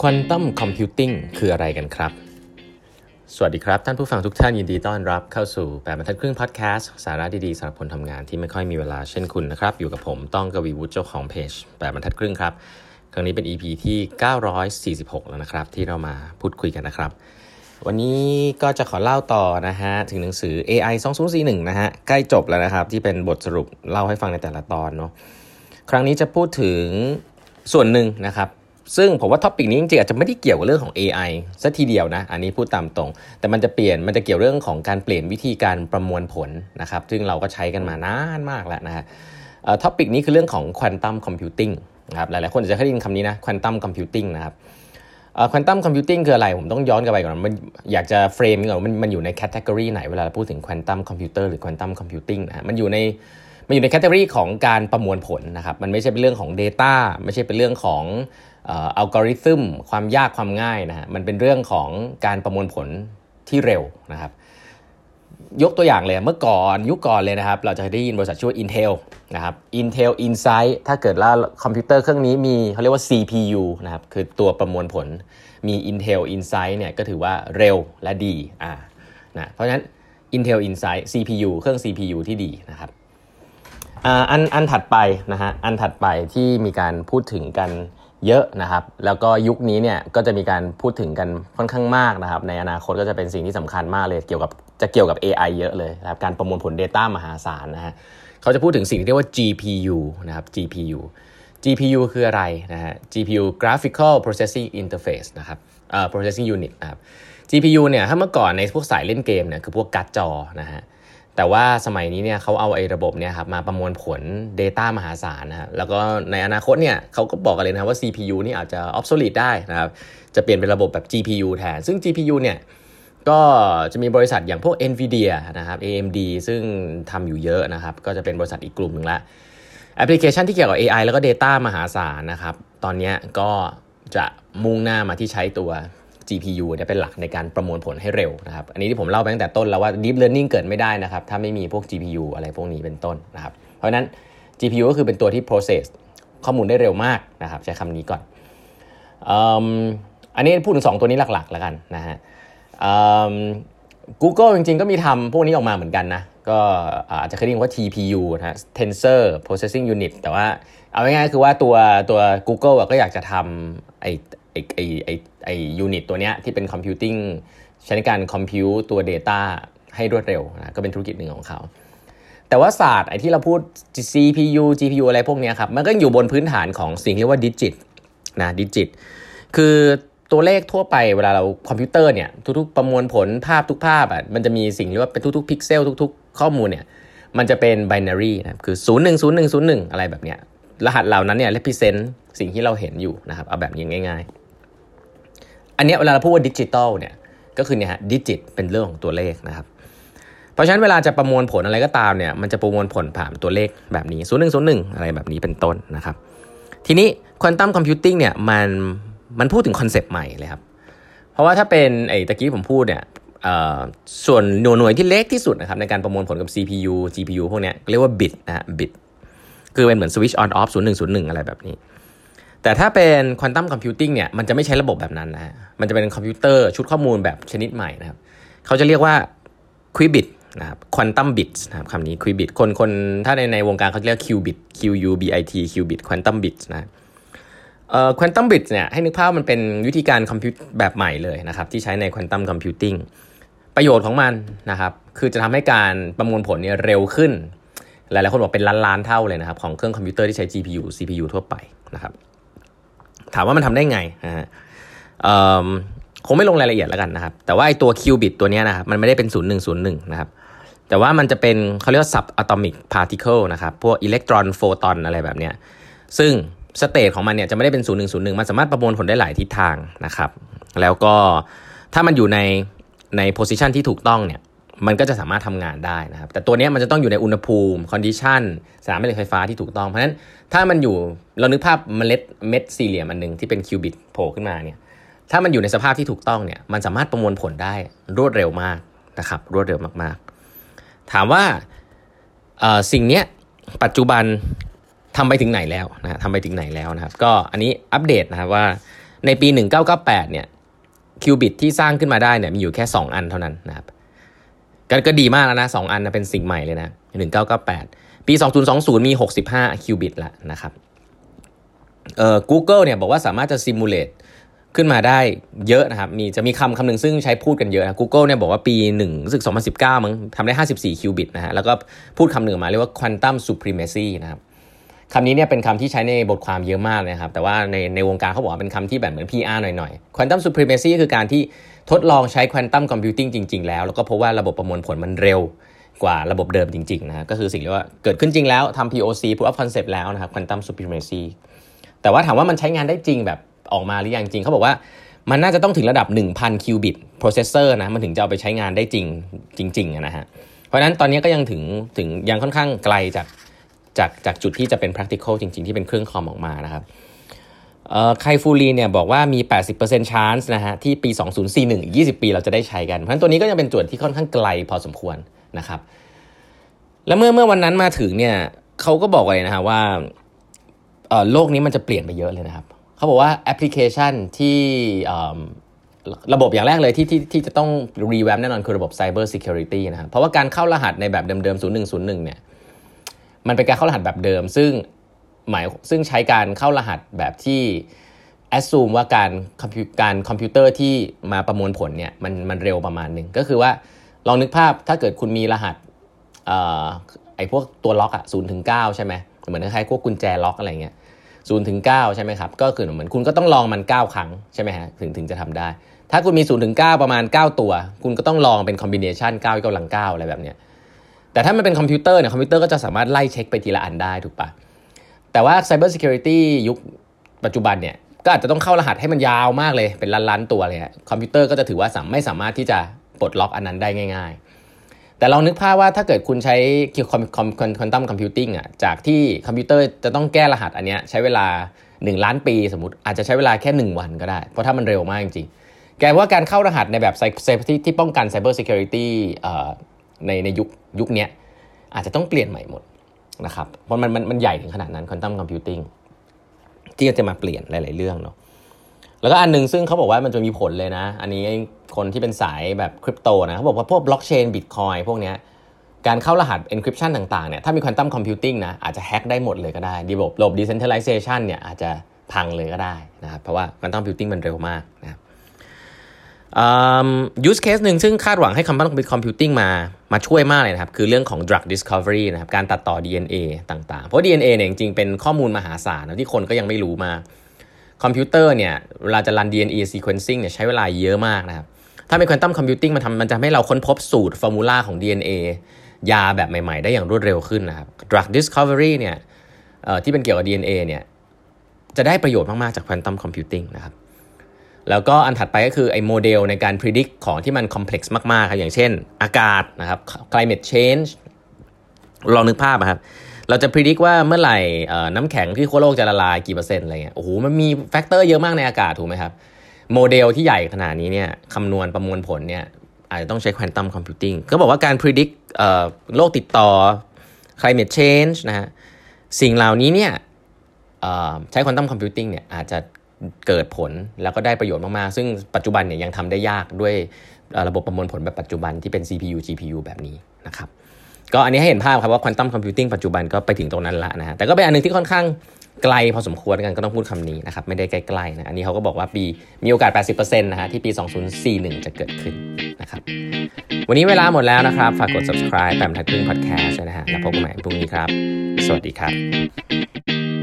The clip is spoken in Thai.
ควอนตัมคอมพิวติ้งคืออะไรกันครับ สวัสดีครับ ท่านผู้ฟังทุกท่านยินดีต้อนรับเข้าสู่แปดบรรทัดครึ่งพอดแคสต์สาระดีๆสำหรับคนทำงานที่ไม่ค่อยมีเวลาเช่นคุณนะครับ อยู่กับผมต้องกวีวุฒิเจ้าของเพจแปดบรรทัดครึ่งครับ ครั้งนี้เป็น EP ที่ 946 แล้วนะครับ ที่เรามาพูดคุยกันนะครับ วันนี้ก็จะขอเล่าต่อนะฮะถึงหนังสือ AI 2041นะฮะใกล้จบแล้วนะครับ ที่เป็นบทสรุปเล่าให้ฟังในแต่ละตอนเนาะครั้งนี้จะพูดถึงส่วนหนึ่งนะครับ ซึ่งผมว่า topic นี้จริงๆอาจจะไม่ได้เกี่ยวกับเรื่องของ AI ซะทีเดียวนะ อันนี้พูดตามตรง แต่มันจะเปลี่ยนมันจะเกี่ยวเรื่องของการเปลี่ยนวิธีการประมวลผลนะครับ ซึ่งเราก็ใช้กันมานานมากแล้วนะฮะ topic นี้คือเรื่องของ quantum computing นะครับหลายๆคนอาจจะเคยได้ยินคำนี้นะ quantum computing นะครับ quantum computing คืออะไรผมต้องย้อนกลับไปก่อนมันอยากจะ frame ก่อนมันมันอยู่ใน category ไหนเวลาพูดถึง quantum computer หรือ quantum computing นะมันอยู่ใน มันอยู่ใน category ของการประมวลผลนะครับมันไม่ใช่เป็นเรื่องของ Data ไม่ใช่เป็นเรื่องของอัลกอริทึมความยากความง่ายนะฮะมันเป็นเรื่องของการประมวลผลที่เร็วนะครับ ยกตัวอย่างเลยเมื่อก่อนยุคก่อนเลยนะครับ เราจะได้ยินบริษัทชื่อ Intel นะครับ Intel Insight ถ้าเกิดว่าคอมพิวเตอร์เครื่องนี้มีเขาเรียกว่า CPU นะครับคือตัวประมวลผลมี Intel Insight เนี่ยก็ถือว่าเร็วและดีอ่านะเพราะฉะนั้น Intel Insight CPU เครื่อง CPU ที่ดีนะครับ อันอันถัดไปนะฮะอันถัดไปที่มีการพูดถึงกันเยอะนะครับ แล้วก็ยุคนี้เนี่ยก็จะมีการพูดถึงกันค่อนข้างมากนะครับ ในอนาคตก็จะเป็นสิ่งที่สำคัญมากเลย เกี่ยวกับจะเกี่ยวกับ AI เยอะเลยนะครับการประมวลผล Data มหาศาลนะฮะเขาจะพูดถึงสิ่งที่เรียกว่า GPU นะครับ GPU GPU คืออะไรนะฮะ GPU Graphical Processing Interface นะครับเอ่อ Processing Unit นะครับ GPU เนี่ยถ้าเมื่อก่อนในพวกสายเล่นเกมเนี่ยคือพวกการ์ดจอนะฮะ แต่ว่าสมัยนี้เนี่ยเขาเอาไอ้ระบบเนี่ยครับมาประมวลผล Data มหาศาลนะฮะแล้วก็ในอนาคตเนี่ยเขาก็บอกกันเลยนะว่า CPU นี่อาจจะ obsolete ได้นะครับ จะเปลี่ยนเป็นระบบแบบ GPU แทน ซึ่ง GPU เนี่ยก็จะมีบริษัทอย่างพวก NVIDIA นะครับ AMD ซึ่งทำอยู่เยอะนะครับ ก็จะเป็นบริษัทอีกกลุ่มหนึ่งละแอปพลิเคชันที่เกี่ยวกับ AI แล้วก็ Data มหาศาลนะครับ ตอนนี้ก็จะมุ่งหน้ามาที่ใช้ตัว GPU เนี่ยเป็นหลักในการประมวลผลให้เร็วนะครับ อันนี้ที่ผมเล่าไปตั้งแต่ต้นแล้วว่า Deep Learning เกิดไม่ได้นะครับ ถ้าไม่มีพวก GPU อะไรพวกนี้เป็นต้นนะครับ เพราะนั้น GPU ก็คือเป็นตัวที่ process ข้อมูลได้เร็วมากนะครับ ใช้คำนี้ก่อนอันนี้พูดถึง 2 ตัวนี้หลักๆ แล้วกันนะฮะ Google จริงๆ ก็มีทำพวกนี้ออกมาเหมือนกันนะ ก็อาจจะเคยได้ยินว่า TPU นะ Tensor Processing Unit แต่ว่าเอาง่ายๆคือว่าตัวตัว Google ก็อยากจะทำไอ้ ไอ้ไอ้ไอ้ไอ้ unit ตัวเนี้ยที่เป็น computing ใช้ในการ compute ตัว Data ให้รวดเร็วนะก็เป็นธุรกิจหนึ่งของเขา แต่ว่าศาสตร์ไอ้ที่เราพูด CPU GPU อะไรพวกนี้ครับ มันก็อยู่บนพื้นฐานของสิ่งที่เรียกว่า digit นะ digit คือตัวเลขทั่วไปเวลาเราคอมพิวเตอร์เนี่ยทุกๆ ประมวลผลภาพทุกภาพอะมันจะมีสิ่งเรียกว่าเป็นทุกๆพิกเซลทุก ๆ ข้อมูลเนี่ยมันจะเป็น binary นะคือ 0 1 0 1 0 1 อะไรแบบเนี้ยรหัสเหล่านั้นเนี่ย represent สิ่งที่เราเห็นอยู่นะครับ เอาแบบนี้ง่าย ๆ อันนี้เวลาเราพูดว่าดิจิตอลเนี่ยก็คือเนี่ยฮะ digit เป็นเรื่องของตัวเลขนะครับเพราะฉะนั้นเวลาจะประมวลผลอะไรก็ตามเนี่ยมันจะประมวลผลผ่านตัวเลขแบบนี้ 0 1 0 1 อะไรแบบนี้เป็นต้นนะครับ ทีนี้ quantum computing เนี่ยมันมันพูดถึง concept ใหม่เลยครับ เพราะว่าถ้าเป็นไอ้ตะกี้ผมพูดเนี่ยส่วนหน่วยหน่วยที่เล็กที่สุดนะครับในการประมวลผลกับ CPU GPU พวกนี้เรียกว่าบิตนะฮะบิตคือเป็นเหมือนสวิตช์ on off ศูนย์หนึ่งศูนย์หนึ่งอะไรแบบนี้ แต่ถ้าเป็น quantum computing เนี่ยมันจะไม่ใช้ระบบแบบนั้นนะฮะมันจะเป็นคอมพิวเตอร์ชุดข้อมูลแบบชนิดใหม่นะครับเขาจะเรียกว่า qubit นะครับ quantum bit นะครับคำนี้ qubit คนคนถ้าในในวงการเขาเรียก qubit Q U B I T qubit quantum bit นะเอ่อ quantum bit เนี่ยให้นึกภาพมันเป็นวิธีการ compute แบบใหม่เลยนะครับที่ใช้ใน quantum computing ประโยชน์ของมันนะครับคือจะทำให้การประมวลผลเนี่ยเร็วขึ้น หลายๆคนบอกเป็นล้านล้านเท่าเลยนะครับของเครื่องคอมพิวเตอร์ที่ใช้ GPU CPU ทั่วไปนะครับ ถามว่ามันทำได้ไงนะฮะคงไม่ลงรายละเอียดแล้วกันนะครับ แต่ว่าไอตัว qubit ตัวนี้นะครับ มันไม่ได้เป็น 0101 นะครับ แต่ว่ามันจะเป็นเขาเรียกว่า sub atomic particle นะครับ พวกอิเล็กตรอนโฟตอนอะไรแบบเนี้ย ซึ่ง state ของมันเนี่ยจะไม่ได้เป็น 0101 มันสามารถประมวลผลได้หลายทิศทางนะครับ แล้วก็ถ้ามันอยู่ในใน position ที่ถูกต้องเนี่ย มันก็จะสามารถทำงานได้นะครับ แต่ตัวนี้มันจะต้องอยู่ในอุณหภูมิ condition สนามแม่เหล็กไฟฟ้าที่ถูกต้อง เพราะฉะนั้นถ้ามันอยู่เรานึกภาพเมล็ดเม็ดสี่เหลี่ยมอันหนึ่งที่เป็น qubit โผล่ขึ้นมาเนี่ยถ้ามันอยู่ในสภาพที่ถูกต้องเนี่ยมันสามารถประมวลผลได้รวดเร็วมากนะครับรวดเร็วมากๆ ถามว่าสิ่งนี้ปัจจุบันทำไปถึงไหนแล้วนะทำไปถึงไหนแล้วนะครับ ก็อันนี้อัปเดตนะครับว่าในปี 1998เนี่ยคิวบิตที่สร้างขึ้นมาได้เนี่ยมีอยู่แค่ 2 อันเท่านั้นนะครับ ก็ก็ดีมากแล้วนะสอันนะเป็นสิ่งใหม่เลยนะ1998ปี2020มี65คิวบิตแล้วนะครับเอ่อ Google เนี่ยบอกว่าสามารถจะซิมูเลตขึ้นมาได้เยอะนะครับ มีจะมีคำคำหนึ่งซึ่งใช้พูดกันเยอะนะ Google เนี่ยบอกว่าปี1รู้สึก 2019 มั้งทำได้ 54 คิวบิตนะฮะ แล้วก็พูดคำหนึ่งมาเรียกว่า quantum supremacy นะครับคำนี้เนี่ยเป็นคำที่ใช้ในบทความเยอะมากเลยครับ แต่ว่าในในวงการเขาบอกว่าเป็นคำที่แบบเหมือน PR หน่อยๆ quantum supremacy คือการที่ ทดลองใช้ quantum computing จริง ๆ แล้ว แล้วก็พบว่าระบบประมวลผลมันเร็วกว่าระบบเดิมจริงๆนะก็คือสิ่งที่ว่าเกิดขึ้นจริงแล้วทำ POC proof of concept แล้วนะครับ quantum supremacy แต่ว่าถามว่ามันใช้งานได้จริงแบบออกมาหรือยังจริง เขาบอกว่ามันน่าจะต้องถึงระดับ 1,000 qubit processor นะมันถึงจะเอาไปใช้งานได้จริงจริงๆนะฮะเพราะฉะนั้นตอนนี้ก็ยังถึงถึงยังค่อนข้างไกลจากจากจากจุดที่จะเป็น practical จริง ๆ ที่เป็นเครื่องคอมออกมานะครับ ไคฟูลีเนี่ยบอกว่ามี 80% chance นะฮะที่ปี 2041อีก20 ปีเราจะได้ใช้กัน เพราะฉะนั้นตัวนี้ก็ยังเป็นจุดที่ค่อนข้างไกลพอสมควรนะครับ แล้วเมื่อเมื่อวันนั้นมาถึงเนี่ยเขาก็บอกไว้นะฮะว่าโลกนี้มันจะเปลี่ยนไปเยอะเลยนะครับเขาบอกว่าแอปพลิเคชันที่ระบบอย่างแรกเลยที่ที่ที่จะต้อง revamp แน่นอนคือระบบ Cyber Security นะครับเพราะว่าการเข้ารหัสในแบบเดิมๆ 0101 เนี่ยมันเป็นการเข้ารหัสแบบเดิม ซึ่ง หมายซึ่งใช้การเข้ารหัสแบบที่ assume ว่าการ compute การคอมพิวเตอร์ที่มาประมวลผลเนี่ยมันมันเร็วประมาณหนึ่งก็คือว่าลองนึกภาพถ้าเกิดคุณมีรหัสไอ้พวกตัวล็อกอะศูนย์ถึงเก้าใช่ไหมเหมือนคล้ายๆพวกกุญแจล็อกอะไรเงี้ยศูนย์ถึงเก้าใช่ไหมครับก็คือเหมือนคุณก็ต้องลองมัน9ครั้งใช่ไหมฮะถึงถึงจะทำได้ ถ้าคุณมี0ูนย์ถึงเประมาณ9ตัว คุณก็ต้องลองเป็น combination 9 กำลัง9อะไรแบบเนี้ยแต่ถ้ามันเป็นคอมพิวเตอร์เนี่ยคอมพิวเตอร์ก็จะสามารถไล่เช็คไปทีละอันได้ถูกปะ แต่ว่า Cyber Security ยุคปัจจุบันเนี่ยก็อาจจะต้องเข้ารหัสให้มันยาวมากเลยเป็นล้านๆตัวเลยคอมพิวเตอร์ก็จะถือว่าไม่สามารถที่จะปลดล็อกอันนั้นได้ง่าย ๆ แต่ลองนึกภาพว่าถ้าเกิดคุณใช้คอมคอม quantum computing อะจากที่คอมพิวเตอร์จะต้องแก้รหัสอันเนี้ยใช้เวลา 1 ล้านปีสมมติอาจจะใช้เวลาแค่ 1 วันก็ได้ เพราะถ้ามันเร็วมากจริงๆแปลว่าการเข้ารหัสในแบบ safe ที่ที่ป้องกัน Cyber Security ในในยุคยุคนี้อาจจะต้องเปลี่ยนใหม่หมด นะครับเพราะมันมันมันใหญ่ถึงขนาดนั้น Quantum Computing ที่จะมาเปลี่ยนหลาย ๆ เรื่องเนาะแล้วก็อันนึงซึ่งเขาบอกว่ามันจะมีผลเลยนะ อันนี้คนที่เป็นสายแบบคริปโตนะเขาบอกว่าพวกบล็อกเชนบิตคอยพวกเนี้ยการเข้ารหัส encryption ต่างๆเนี่ยถ้ามี quantum computing นะอาจจะแฮ็กได้หมดเลยก็ได้ระบบระบบ decentralization เนี่ยอาจจะพังเลยก็ได้นะครับเพราะว่า quantum computing มันเร็วมากนะครับ use case หนึ่งซึ่งคาดหวังให้ quantum computing มามาช่วยมากเลยนะครับ คือเรื่องของ drug discovery นะครับการตัดต่อ DNA ต่างๆ เพราะ DNA เนี่ยจริงๆเป็นข้อมูลมหาศาลนะที่คนก็ยังไม่รู้มาคอมพิวเตอร์เนี่ยเวลาจะรัน DNA sequencing เนี่ยใช้เวลาเยอะมากนะครับ ถ้าเป็น quantum computing มันทำมันจะให้เราค้นพบสูตรฟอร์มูลาของ DNA ยาแบบใหม่ๆ ได้อย่างรวดเร็วขึ้นนะครับ drug discovery เนี่ยที่เป็นเกี่ยวกับ DNA เนี่ยจะได้ประโยชน์มากๆจาก quantum computing นะครับ แล้วก็อันถัดไปก็คือไอ้โมเดลในการ predict ของที่มัน complex มากๆครับอย่างเช่น อากาศนะครับ climate change ลองนึกภาพครับเราจะ predict ว่าเมื่อไหร่น้ำแข็งที่ขั้วโลกจะละลายกี่เปอร์เซ็นต์อะไรเงี้ยโอ้โหมันมี factor เยอะมากในอากาศถูกไหมครับ โมเดลที่ใหญ่ขนาดนี้เนี่ยคำนวณประมวลผลเนี่ยอาจจะต้องใช้ quantum computing ก็บอกว่าการ predict โรคติดต่อ climate change นะฮะสิ่งเหล่านี้เนี่ยใช้ quantum computing เนี่ยอาจจะ เกิดผลแล้วก็ได้ประโยชน์มาก ๆ ซึ่งปัจจุบันเนี่ยยังทำได้ยากด้วยระบบประมวลผลแบบปัจจุบันที่เป็น CPU GPU แบบนี้นะครับก็อันนี้ให้เห็นภาพครับว่า quantum computing ปัจจุบันก็ไปถึงตรงนั้นล้วนะฮะแต่ก็เป็นอันนึงที่ค่อนข้างไกลพอสมควรกันก็ต้องพูดคำนี้นะครับไม่ได้ใกล้ๆนะอันนี้เขาก็บอกว่าปีมีโอกาส 80%นะฮะที่ปี 2041 จะเกิดขึ้นนะครับวันนี้เวลาหมดแล้วนะครับ ฝากกด subscribe แปมทักครึ่ง podcast นะฮะแล้วพบกันใหม่พรุ่งนี้ครับ สวัสดีครับ